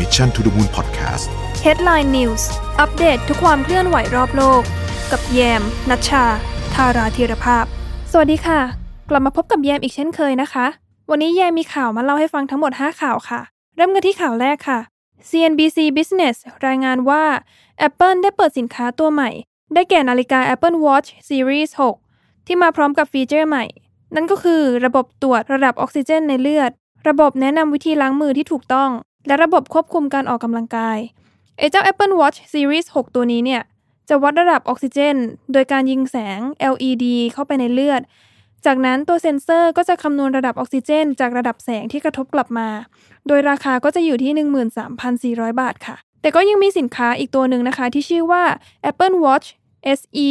Mission to the Moon Podcast Headline News อัปเดตทุกความเคลื่อนไหวรอบโลก กับแยมนัชชา ธาราธีรภาพ สวัสดีค่ะ กลับมาพบกับแยมอีกเช่นเคยนะคะ วันนี้แยมมีข่าวมาเล่าให้ฟังทั้งหมด 5 ข่าวค่ะ เริ่มกันที่ข่าวแรกค่ะ CNBC Business รายงานว่า Apple ได้เปิดสินค้าตัวใหม่ ได้แก่นาฬิกา Apple Watch Series 6 ที่มาพร้อมกับฟีเจอร์ใหม่ นั่นก็คือระบบตรวจระดับออกซิเจนในเลือด ระบบแนะนำวิธีล้างมือที่ถูกต้อง และระบบควบคุมการออกกำลังกายไอเจ้า Apple Watch Series 6 ตัวนี้เนี่ยจะวัดระดับออกซิเจน โดยการยิงแสง LED เข้าไปในเลือด จากนั้นตัวเซ็นเซอร์ก็จะคำนวณระดับออกซิเจน จากระดับแสงที่กระทบกลับมา โดยราคาก็จะอยู่ที่ 13,400 บาทค่ะ แต่ก็ยังมีสินค้าอีกตัวหนึ่งนะคะ ที่ชื่อว่า Apple Watch SE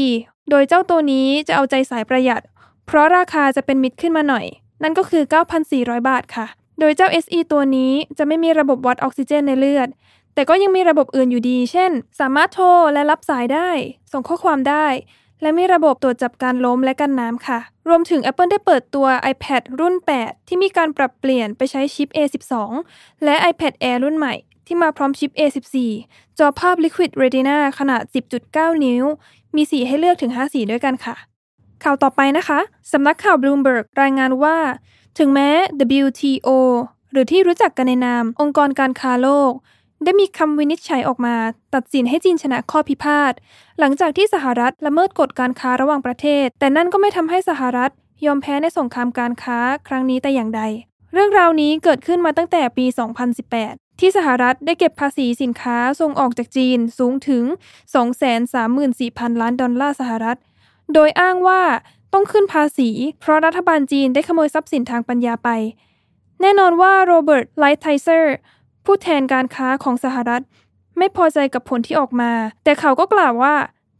โดยเจ้าตัวนี้จะเอาใจสายประหยัด เพราะราคาจะเป็นมิดขึ้นมาหน่อย นั่นก็คือ 9,400 บาทค่ะ โดยเจ้า SE ตัวนี้จะไม่มีระบบวัดออกซิเจนในเลือด แต่ก็ยังมีระบบอื่นอยู่ดี เช่น สามารถโทรและรับสายได้ ส่งข้อความได้ และมีระบบตรวจจับการล้มและกันน้ำค่ะ รวมถึง Apple ได้เปิดตัว iPad รุ่น 8 ที่มีการปรับเปลี่ยนไปใช้ชิป A12 และ iPad Air รุ่นใหม่ที่มาพร้อมชิป A14 จอภาพ Liquid Retina ขนาด 10.9 นิ้ว มีสีให้เลือกถึง 5 สีด้วยกันค่ะ ข่าวต่อไปนะคะ สำนักข่าว Bloomberg รายงานว่า ถึงแม้ WTO หรือที่รู้จักกันในนาม องค์กรการค้าโลก ได้มีคำวินิจฉัยออกมา ตัดสินให้จีนชนะข้อพิพาท หลังจากที่สหรัฐละเมิดกฎการค้าระหว่างประเทศ แต่นั่นก็ไม่ทำให้สหรัฐยอมแพ้ในสงครามการค้าครั้งนี้แต่อย่างใด เรื่องราวนี้เกิดขึ้นมาตั้งแต่ปี 2018 ที่สหรัฐได้เก็บภาษีสินค้าส่งออกจากจีนสูงถึง 234,000 ล้านดอลลาร์สหรัฐ โดยอ้างว่า ต้องขึ้นภาษี เพราะรัฐบาลจีนได้ขโมยทรัพย์สินทางปัญญาไป แน่นอนว่าโรเบิร์ตไลท์ไฮเซอร์ผู้แทนการค้าของสหรัฐ ไม่พอใจกับผลที่ออกมา แต่เขาก็กล่าวว่า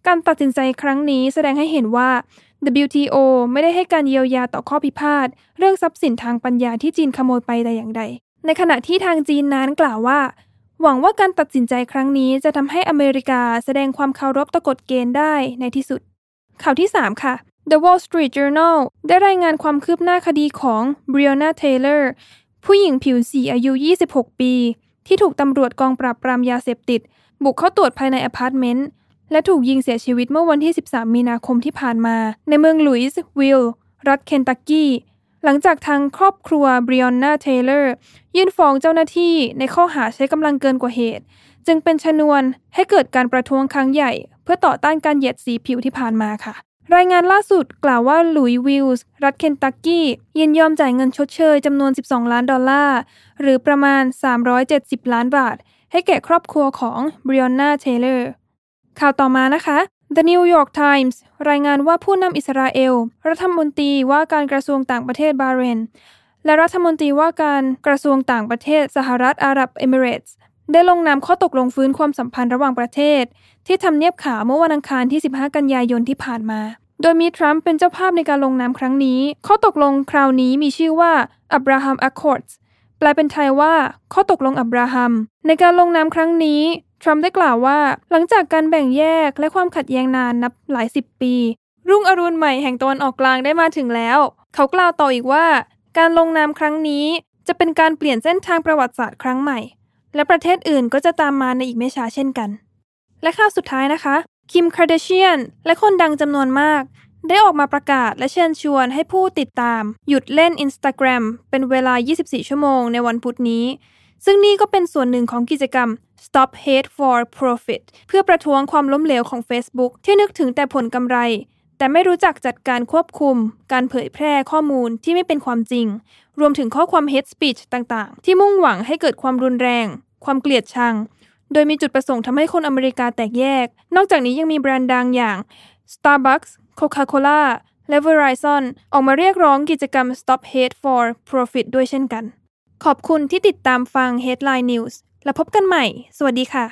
การตัดสินใจครั้งนี้แสดงให้เห็นว่า WTO ไม่ได้ให้การเยียวยาต่อข้อพิพาทเรื่องทรัพย์สินทางปัญญาที่จีนขโมยไปแต่อย่างใด ในขณะที่ทางจีนนั้นกล่าวว่า หวังว่าการตัดสินใจครั้งนี้จะทำให้อเมริกาแสดงความเคารพต่อกฎเกณฑ์ได้ในที่สุด ข่าวที่ 3 ค่ะ The Wall Street Journal ได้รายงานความคืบหน้าคดีของ Breonna Taylor ผู้หญิงผิวสีอายุ 26 ปี ที่ถูกตำรวจกองปราบปรามยาเสพติด บุกเข้าตรวจภายในอพาร์ตเมนต์ และถูกยิงเสียชีวิตเมื่อวันที่ 13 มีนาคมที่ผ่านมา ในเมืองลุยส์วิลล์รัฐเคนตักกี้ หลังจากทางครอบครัวบริออนนาเทเลอร์ยื่นฟ้องเจ้าหน้าที่ในข้อหาใช้กำลังเกินกว่าเหตุ จึงเป็นชนวนให้เกิดการประท้วงครั้งใหญ่ เพื่อต่อต้านการเหยียดสีผิวที่ผ่านมาค่ะ รายงานล่าสุดกล่าวว่าลุยส์วิลล์รัฐเคนตักกี้ยินยอมจ่ายเงินชดเชยจำนวน 12 ล้านดอลลาร์ หรือประมาณ 370 ล้านบาท ให้แก่ครอบครัวของบริออนนาเทเลอร์ข่าวต่อมานะคะ The New York Times รายงานว่าผู้นำอิสราเอล รัฐมนตรีว่าการกระทรวงต่างประเทศบาเรนและรัฐมนตรีว่าการกระทรวงต่างประเทศสหรัฐอาหรับเอมิเรตส์ ได้ลงนามข้อตกลงฟื้นความสัมพันธ์ระหว่างประเทศ ที่ทำเนียบขาวเมื่อวันอังคารที่ 15 กันยายนที่ผ่านมา โดยมีทรัมป์เป็นเจ้าภาพในการลงนามครั้งนี้ ข้อตกลงคราวนี้มีชื่อว่า Abraham Accords แปลเป็นไทยว่า ข้อตกลงอับราฮัม ในการลงนามครั้งนี้ทรัมป์ได้กล่าวว่า หลังจากการแบ่งแยกและความขัดแย้งนานนับหลายสิบปี รุ่งอรุณใหม่แห่งตะวันออกกลางได้มาถึงแล้ว เขากล่าวต่ออีกว่า การลงนามครั้งนี้จะเป็นการเปลี่ยนเส้นทางประวัติศาสตร์ครั้งใหม่ และประเทศอื่นก็จะตามมาในอีกไม่ช้าเช่นกัน และข่าวสุดท้ายนะคะ คิมคาร์เดเชียนและคนดังจำนวนมาก ได้ออกมาประกาศและเชิญชวนให้ผู้ติดตาม หยุดเล่น Instagram เป็นเวลา 24 ชั่วโมงในวันพุธนี้ ซึ่งนี่ก็เป็นส่วนหนึ่งของกิจกรรม Stop Hate for Profit เพื่อประท้วงความล้มเหลวของ Facebook ที่นึกถึงแต่ผลกำไร แต่ไม่รู้จักจัดการควบคุม การเผยแพร่ข้อมูลที่ไม่เป็นความจริง รวมถึงข้อความ hate speech ต่างๆ ที่มุ่งหวังให้เกิดความรุนแรง ความเกลียดชัง โดยมีจุดประสงค์ทำให้คนอเมริกาแตกแยก นอกจากนี้ยังมีแบรนด์ดังอย่าง Starbucks Coca-Cola และ Verizon ออกมาเรียกร้องกิจกรรม Stop Hate for Profit ด้วยเช่นกัน ขอบคุณที่ติดตามฟัง Headline News แล้วพบกันใหม่ สวัสดีค่ะ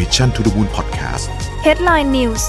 Mission to the Moon Podcast Headline News